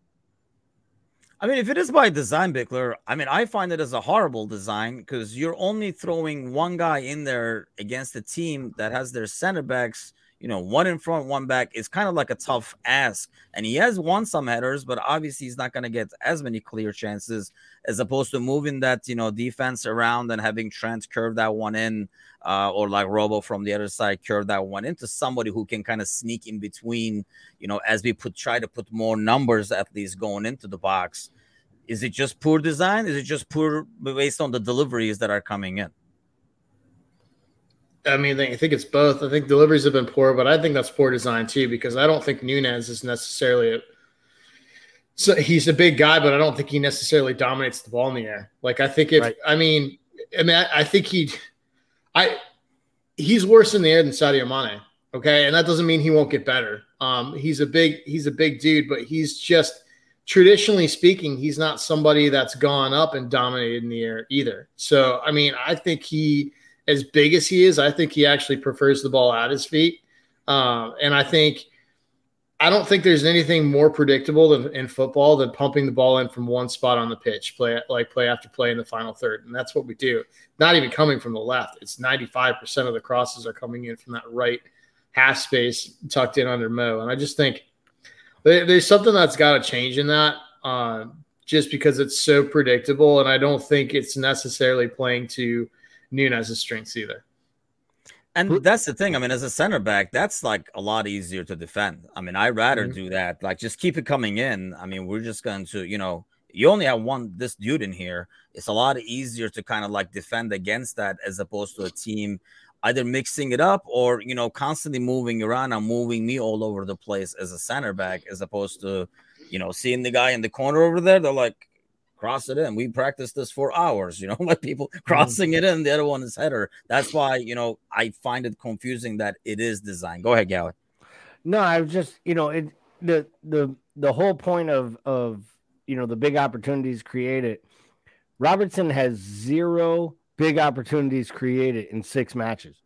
[SPEAKER 1] I mean, if it is by design, Bickler, I mean, I find it as a horrible design because you're only throwing one guy in there against a team that has their center backs you know, one in front, one back is kind of like a tough ask. And he has won some headers, but obviously he's not going to get as many clear chances as opposed to moving that, you know, defense around and having Trent curve that one in, uh, or like Robo from the other side curve that one into somebody who can kind of sneak in between, you know, as we put try to put more numbers at least going into the box. Is it just poor design? Is it just poor based on the deliveries that are coming in?
[SPEAKER 3] I mean, I think it's both. I think deliveries have been poor, but I think that's poor design too because I don't think Nunez is necessarily a. So he's a big guy, but I don't think he necessarily dominates the ball in the air. Like I think if right. I mean, I mean, I, I, think he, I, he's worse in the air than Sadio Mane. Okay, and that doesn't mean he won't get better. Um, he's a big he's a big dude, but he's just traditionally speaking, he's not somebody that's gone up and dominated in the air either. So I mean, I think he as big as he is, I think he actually prefers the ball at his feet. Um, and I think I don't think there's anything more predictable than in football than pumping the ball in from one spot on the pitch, play like play after play in the final third, and that's what we do. Not even coming from the left; it's 95% of the crosses are coming in from that right half space tucked in under Mo. And I just think there's something that's got to change in that, uh, just because it's so predictable, and I don't think it's necessarily playing to Nunez's strengths either.
[SPEAKER 1] And that's the thing. I mean, as a center back, that's like a lot easier to defend. I mean, I'd rather mm-hmm. do that. Like, just keep it coming in. I mean, we're just going to, you know, you only have one this dude in here. It's a lot easier to kind of like defend against that as opposed to a team either mixing it up or you know constantly moving around and moving me all over the place as a center back as opposed to you know seeing the guy in the corner over there they're like cross it in we practiced this for hours you know (laughs) like people mm-hmm. crossing it in the other one is header that's why you know i find it confusing that it is designed go ahead Gally.
[SPEAKER 2] no i was just you know it the the the whole point of of you know the big opportunities created robertson has zero big opportunities created in six matches.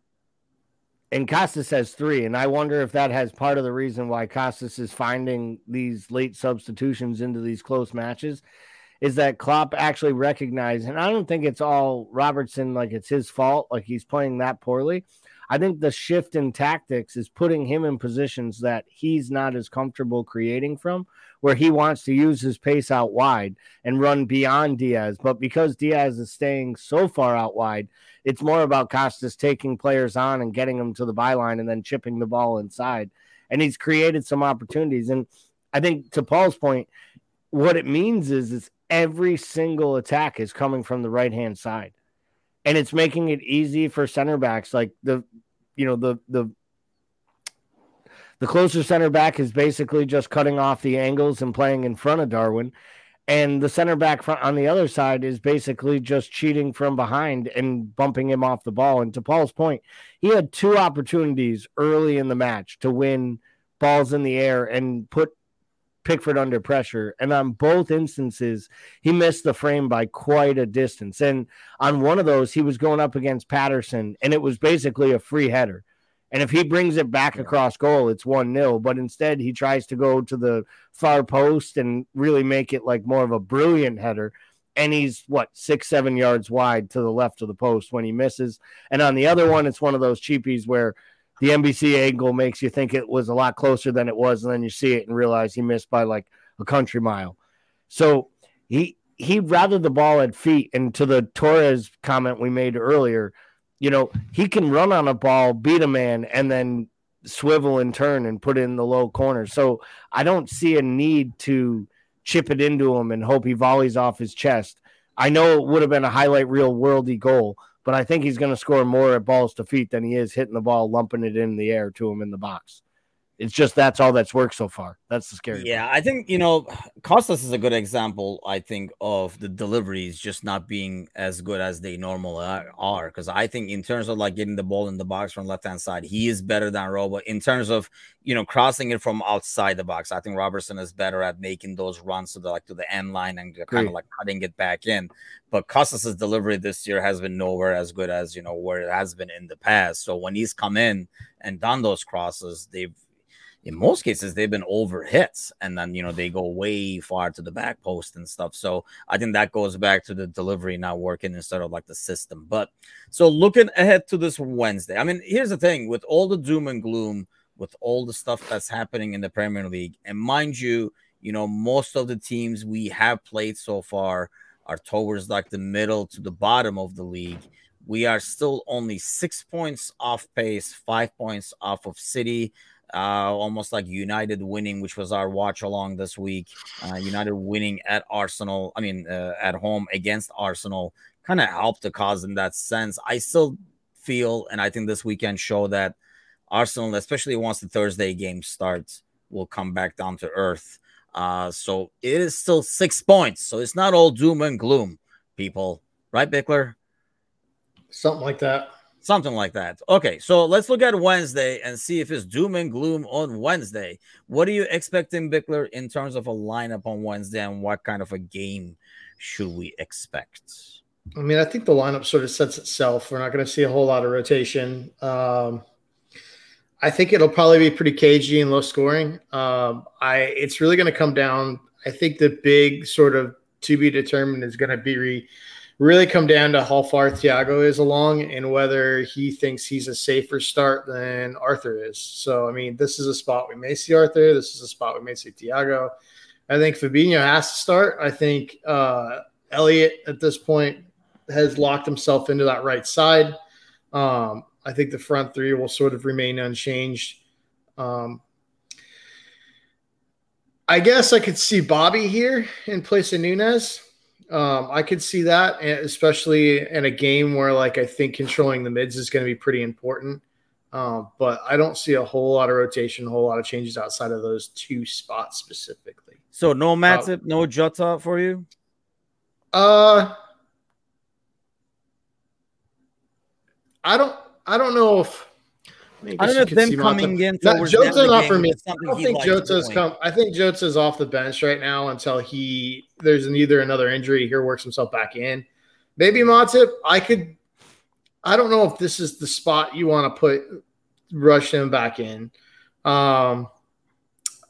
[SPEAKER 2] And Costas has three. And I wonder if that has part of the reason why Costas is finding these late substitutions into these close matches is that Klopp actually recognized, and I don't think it's all Robertson, like it's his fault, like he's playing that poorly. I think the shift in tactics is putting him in positions that he's not as comfortable creating from, where he wants to use his pace out wide and run beyond Diaz. But because Diaz is staying so far out wide, it's more about Costas taking players on and getting them to the byline and then chipping the ball inside. And he's created some opportunities. And I think to Paul's point, what it means is is every single attack is coming from the right hand side. And it's making it easy for center backs like the you know the the the closer center back is basically just cutting off the angles and playing in front of Darwin. And the center back on the other side is basically just cheating from behind and bumping him off the ball. And to Paul's point he had two opportunities early in the match to win balls in the air and put Pickford under pressure. And on both instances, he missed the frame by quite a distance. And on one of those, he was going up against Patterson, and it was basically a free header. And if he brings it back across goal, it's 1 0. But instead, he tries to go to the far post and really make it like more of a brilliant header. And he's what, six, seven yards wide to the left of the post when he misses. And on the other one, it's one of those cheapies where the NBC angle makes you think it was a lot closer than it was, and then you see it and realize he missed by like a country mile. So he he rather the ball at feet. And to the Torres comment we made earlier, you know, he can run on a ball, beat a man, and then swivel and turn and put it in the low corner. So I don't see a need to chip it into him and hope he volleys off his chest. I know it would have been a highlight reel worldy goal, but I think he's going to score more at balls to feet than he is hitting the ball, lumping it in the air to him in the box. It's just that's all that's worked so far. That's the scary.
[SPEAKER 1] Yeah, part. I think you know Costas is a good example. I think of the deliveries just not being as good as they normally are. Because I think in terms of like getting the ball in the box from left hand side, he is better than Robo. In terms of you know crossing it from outside the box, I think Robertson is better at making those runs to the like to the end line and kind of like cutting it back in. But Costas's delivery this year has been nowhere as good as you know where it has been in the past. So when he's come in and done those crosses, they've in most cases they've been over hits and then you know they go way far to the back post and stuff. So i think that goes back to the delivery not working instead of like the system. But so looking ahead to this wednesday i mean here's the thing. With all the doom and gloom with all the stuff that's happening in the premier league and mind you you know most of the teams we have played so far are towards like the middle to the bottom of the league. We are still only six points off pace five points off of city uh, almost like United winning, which was our watch along this week. Uh, United winning at Arsenal, I mean, uh, at home against Arsenal, kind of helped the cause in that sense. I still feel, and I think this weekend show that Arsenal, especially once the Thursday game starts, will come back down to earth. Uh, so it is still six points. So it's not all doom and gloom, people. Right, Bickler?
[SPEAKER 3] Something like that.
[SPEAKER 1] Something like that. Okay, so let's look at Wednesday and see if it's doom and gloom on Wednesday. What are you expecting, Bickler, in terms of a lineup on Wednesday, and what kind of a game should we expect?
[SPEAKER 3] I mean, I think the lineup sort of sets itself. We're not going to see a whole lot of rotation. Um, I think it'll probably be pretty cagey and low scoring. Um, I it's really going to come down. I think the big sort of to be determined is going to be re, really come down to how far Thiago is along and whether he thinks he's a safer start than Arthur is. So, I mean, this is a spot we may see Arthur. This is a spot we may see Thiago. I think Fabinho has to start. I think uh, Elliott at this point has locked himself into that right side. Um, I think the front three will sort of remain unchanged. Um, I guess I could see Bobby here in place of Nunez. Um, I could see that, especially in a game where, like, I think controlling the mids is going to be pretty important. Um, but I don't see a whole lot of rotation, a whole lot of changes outside of those two spots specifically.
[SPEAKER 1] So no Matip, uh, no Jota for you.
[SPEAKER 3] Uh, I don't. I don't know if.
[SPEAKER 1] I, don't know if them coming in.
[SPEAKER 3] Not, Jota not for me. I don't think Jota's come. I think Jota's off the bench right now until he there's either another injury here works himself back in. Maybe Matip. I could. I don't know if this is the spot you want to put rush him back in. Um,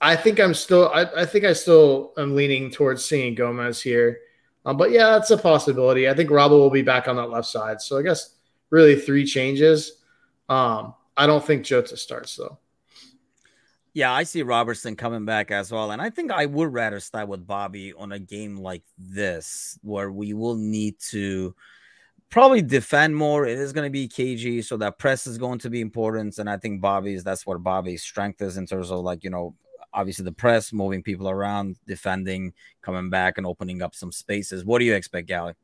[SPEAKER 3] I think I'm still. I, I think I still am leaning towards seeing Gomez here. Um, but yeah, that's a possibility. I think Robbo will be back on that left side. So I guess really three changes. Um, I don't think Jota starts though.
[SPEAKER 1] Yeah, I see Robertson coming back as well. And I think I would rather start with Bobby on a game like this, where we will need to probably defend more. It is going to be KG, so that press is going to be important. And I think Bobby's that's where Bobby's strength is in terms of like, you know, obviously the press, moving people around, defending, coming back and opening up some spaces. What do you expect, Gally?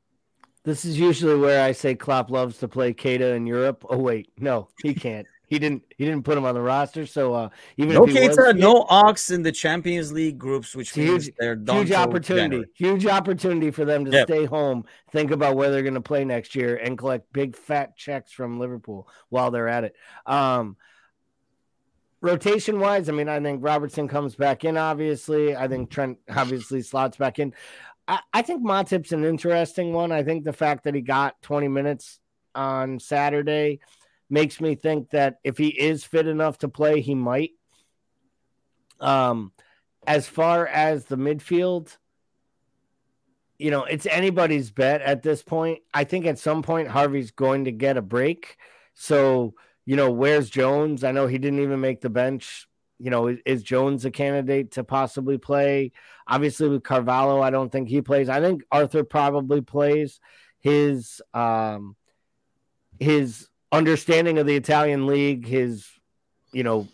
[SPEAKER 2] This is usually where I say Klopp loves to play Keita in Europe. Oh wait, no, he can't. He didn't. He didn't put him on the roster. So uh, even
[SPEAKER 1] no Keita, no Ox in the Champions League groups, which means huge,
[SPEAKER 2] huge opportunity. Huge opportunity for them to yep. stay home, think about where they're going to play next year, and collect big fat checks from Liverpool while they're at it. Um, rotation wise, I mean, I think Robertson comes back in. Obviously, I think Trent obviously slots back in. I, I think Matip's an interesting one. I think the fact that he got 20 minutes on Saturday makes me think that if he is fit enough to play, he might. Um, as far as the midfield, you know, it's anybody's bet at this point. I think at some point Harvey's going to get a break. So, you know, where's Jones? I know he didn't even make the bench you know, is, is, Jones a candidate to possibly play? Obviously, with Carvalho, I don't think he plays. I think Arthur probably plays. His um, his understanding of the Italian league, his you know,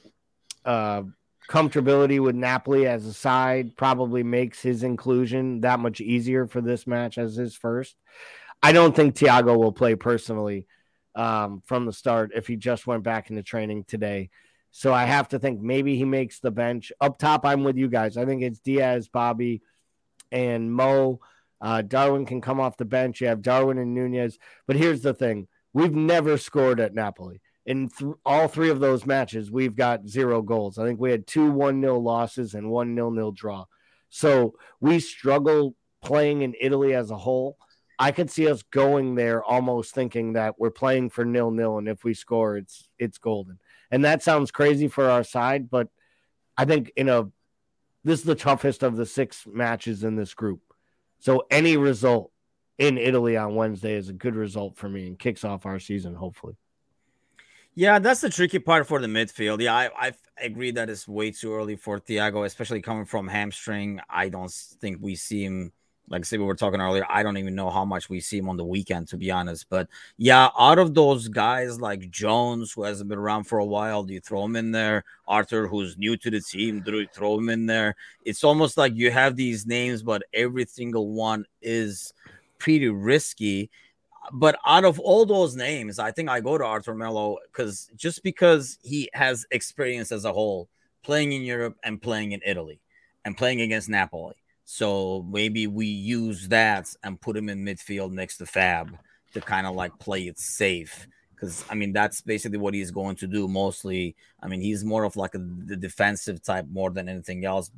[SPEAKER 2] uh, comfortability with Napoli as a side probably makes his inclusion that much easier for this match as his first. I don't think Thiago will play personally um, from the start if he just went back into training today. So I have to think maybe he makes the bench. Up top, I'm with you guys. I think it's Diaz, Bobby, and Mo. Uh, Darwin can come off the bench. You have Darwin and Nunez. But here's the thing we've never scored at Napoli. In th- all three of those matches, we've got zero goals. I think we had two 1 0 losses and one 0 0 draw. So we struggle playing in Italy as a whole. I could see us going there almost thinking that we're playing for nil nil, and if we score, it's it's golden. And that sounds crazy for our side, but I think in a this is the toughest of the six matches in this group. So any result in Italy on Wednesday is a good result for me and kicks off our season, hopefully.
[SPEAKER 1] Yeah, that's the tricky part for the midfield. Yeah, I, I agree that it's way too early for Thiago, especially coming from hamstring. I don't think we see him like I said, we were talking earlier. I don't even know how much we see him on the weekend, to be honest. But yeah, out of those guys like Jones, who hasn't been around for a while, do you throw him in there? Arthur, who's new to the team, do you throw him in there? It's almost like you have these names, but every single one is pretty risky. But out of all those names, I think I go to Arthur Melo because just because he has experience as a whole playing in Europe and playing in Italy and playing against Napoli so maybe we use that and put him in midfield next to Fab to kind of like play it safe. Because I mean, that's basically what he's going to do mostly. I mean, he's more of like a, the defensive type more than anything else.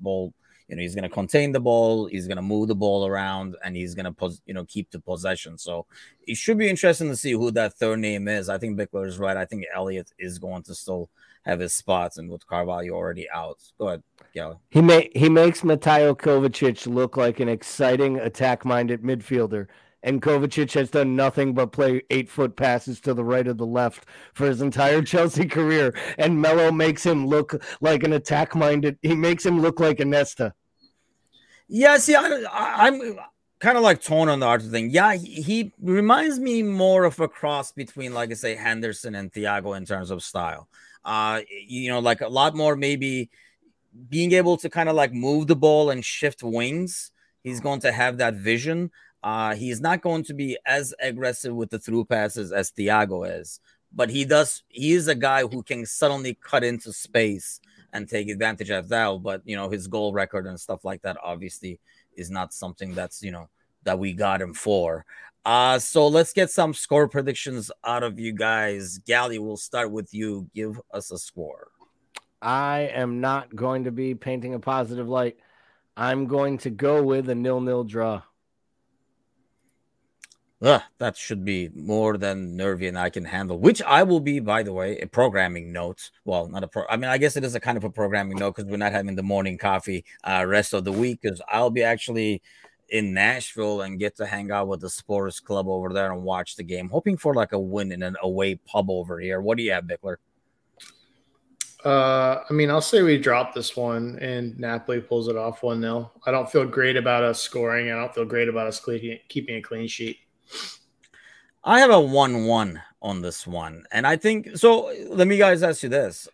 [SPEAKER 1] You know, he's going to contain the ball, he's going to move the ball around, and he's going to, pos- you know, keep the possession. So it should be interesting to see who that third name is. I think Bickler is right. I think Elliott is going to still have his spots, and with Carvalho already out. Go ahead, Gally.
[SPEAKER 2] He may he makes Mateo Kovacic look like an exciting attack-minded midfielder, and Kovacic has done nothing but play eight foot passes to the right or the left for his entire (laughs) Chelsea career. And Melo makes him look like an attack minded. He makes him look like a Nesta.
[SPEAKER 1] Yeah, see, I, am kind of like tone on the Arthur thing. Yeah, he, he, reminds me more of a cross between, like I say, Henderson and Thiago in terms of style. Uh, you know, like a lot more maybe being able to kind of like move the ball and shift wings. He's going to have that vision. Uh, he's not going to be as aggressive with the through passes as Thiago is, but he does. He is a guy who can suddenly cut into space and take advantage of that. But you know, his goal record and stuff like that obviously is not something that's you know that we got him for. Uh, so let's get some score predictions out of you guys. Gally, we'll start with you. Give us a score.
[SPEAKER 2] I am not going to be painting a positive light. I'm going to go with a nil-nil draw.
[SPEAKER 1] Ugh, that should be more than Nervy and I can handle. Which I will be, by the way, a programming note. Well, not a pro. I mean, I guess it is a kind of a programming note because we're not having the morning coffee uh, rest of the week. Because I'll be actually in Nashville and get to hang out with the sports club over there and watch the game, hoping for like a win in an away pub over here. What do you have, Bickler?
[SPEAKER 3] Uh, I mean, I'll say we drop this one and Napoli pulls it off 1 0. I don't feel great about us scoring. I don't feel great about us keeping a clean sheet.
[SPEAKER 1] I have a 1 1 on this one. And I think so. Let me guys ask you this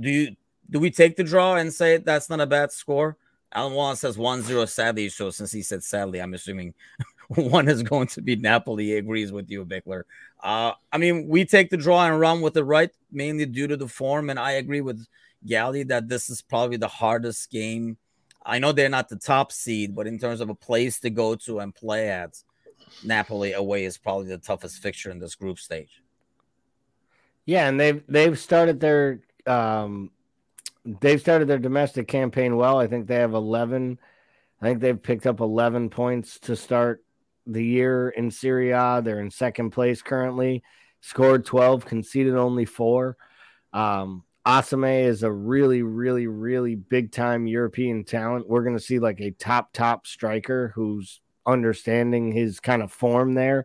[SPEAKER 1] Do you do we take the draw and say that's not a bad score? Alan Wallace says 1 0 sadly. So since he said sadly, I'm assuming (laughs) one is going to be Napoli. He agrees with you, Bickler. Uh, I mean, we take the draw and run with it right, mainly due to the form. And I agree with Gally that this is probably the hardest game. I know they're not the top seed, but in terms of a place to go to and play at, Napoli away is probably the toughest fixture in this group stage.
[SPEAKER 2] Yeah, and they've they've started their um, they've started their domestic campaign well. I think they have eleven. I think they've picked up eleven points to start the year in Serie A. They're in second place currently. Scored twelve, conceded only four. Um, Osimhen is a really, really, really big time European talent. We're going to see like a top, top striker who's understanding his kind of form there.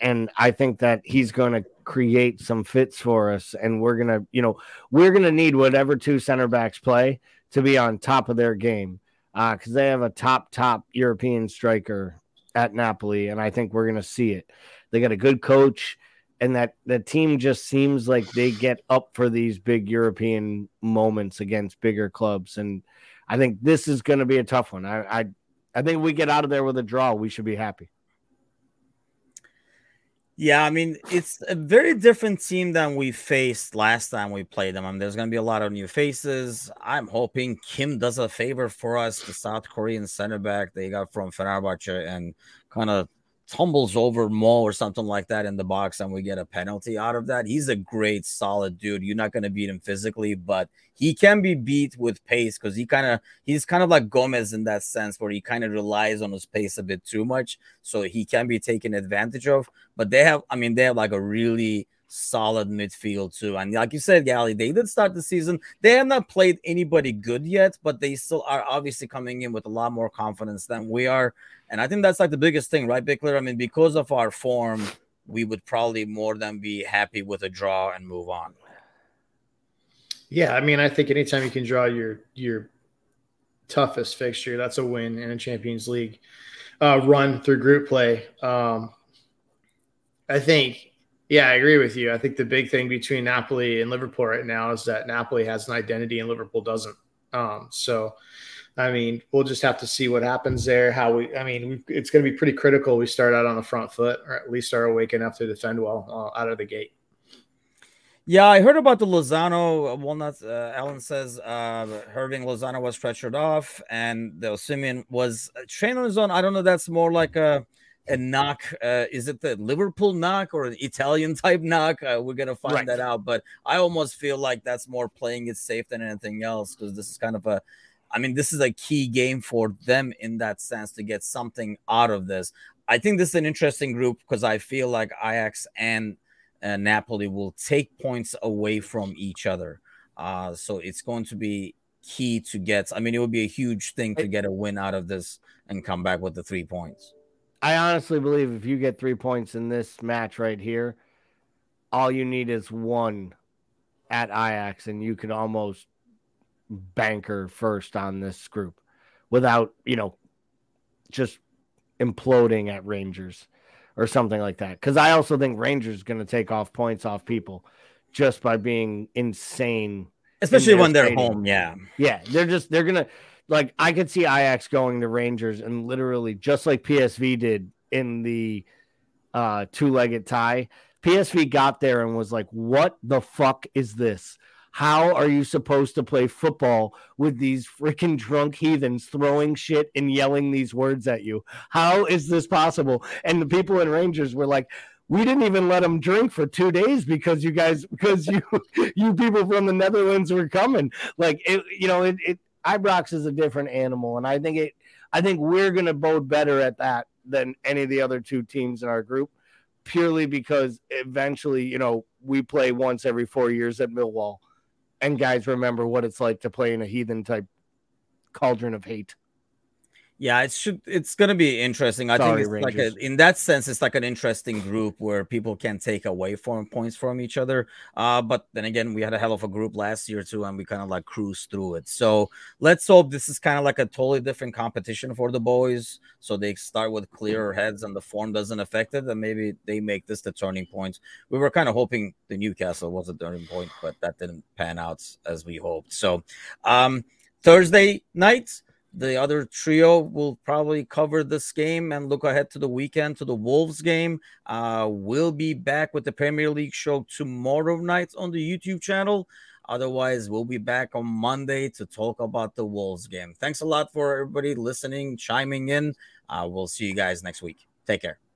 [SPEAKER 2] And I think that he's going to create some fits for us. And we're going to, you know, we're going to need whatever two center backs play to be on top of their game because uh, they have a top, top European striker at Napoli. And I think we're going to see it. They got a good coach. And that the team just seems like they get up for these big European moments against bigger clubs. And I think this is going to be a tough one. I, I I think we get out of there with a draw. We should be happy.
[SPEAKER 1] Yeah, I mean, it's a very different team than we faced last time we played them. I mean, there's going to be a lot of new faces. I'm hoping Kim does a favor for us, the South Korean center back they got from Fenerbahce, and kind of tumbles over Mo or something like that in the box and we get a penalty out of that. He's a great, solid dude. You're not going to beat him physically, but he can be beat with pace because he kind of he's kind of like Gomez in that sense where he kind of relies on his pace a bit too much. So he can be taken advantage of. But they have, I mean, they have like a really solid midfield too. And like you said, Gally, they did start the season. They have not played anybody good yet, but they still are obviously coming in with a lot more confidence than we are. And I think that's like the biggest thing, right, Bickler? I mean, because of our form, we would probably more than be happy with a draw and move on.
[SPEAKER 3] Yeah, I mean, I think anytime you can draw your your toughest fixture, that's a win in a Champions League uh, run through group play. Um, I think, yeah, I agree with you. I think the big thing between Napoli and Liverpool right now is that Napoli has an identity and Liverpool doesn't. Um, so I mean, we'll just have to see what happens there. How we, I mean, we, it's going to be pretty critical. We start out on the front foot, or at least are awake enough to defend well uh, out of the gate.
[SPEAKER 1] Yeah, I heard about the Lozano walnuts. Uh, Alan says uh, Lozano was pressured off, and the Osimhen was uh, trained on his own. I don't know. That's more like a a knock. Uh, is it the Liverpool knock or an Italian (laughs) type knock? Uh, we're gonna find right. that out. But I almost feel like that's more playing it safe than anything else because this is kind of a I mean, this is a key game for them in that sense to get something out of this. I think this is an interesting group because I feel like Ajax and uh, Napoli will take points away from each other. Uh, so it's going to be key to get. I mean, it would be a huge thing to get a win out of this and come back with the three points.
[SPEAKER 2] I honestly believe if you get three points in this match right here, all you need is one at Ajax, and you can almost banker first on this group without, you know, just imploding at Rangers or something like that. Because I also think Rangers is going to take off points off people just by being insane,
[SPEAKER 1] especially when they're home. Yeah,
[SPEAKER 2] yeah, they're just they're gonna like I could see Ajax going to Rangers and literally just like PSV did in the uh, two-legged tie. PSV got there and was like, "What the fuck is this? How are you supposed to play football with these freaking drunk heathens throwing shit and yelling these words at you? How is this possible?" And the people in Rangers were like, we didn't even let them drink for two days because you guys because you (laughs) you people from the Netherlands were coming. Like it, you know, it, it Ibrox is a different animal, and I think it. I think we're going to bode better at that than any of the other two teams in our group, purely because eventually, you know, we play once every four years at Millwall, and guys remember what it's like to play in a heathen type cauldron of hate.
[SPEAKER 1] Yeah, it should. It's gonna be interesting. I Sorry, think it's Rangers. like a, in that sense, it's like an interesting group where people can take away four points from each other. Uh, but then again, we had a hell of a group last year too, and we kind of like cruised through it. So let's hope this is kind of like a totally different competition for the boys. So they start with clearer heads, and the form doesn't affect it, and maybe they make this the turning point. We were kind of hoping the Newcastle was a turning point, but that didn't pan out as we hoped. So, um, Thursday night the other trio will probably cover this game and look ahead to the weekend to the Wolves game. Uh, we'll be back with the Premier League show tomorrow night on the YouTube channel. Otherwise, we'll be back on Monday to talk about the Wolves game. Thanks a lot for everybody listening, chiming in. Uh, we'll see you guys next week. Take care.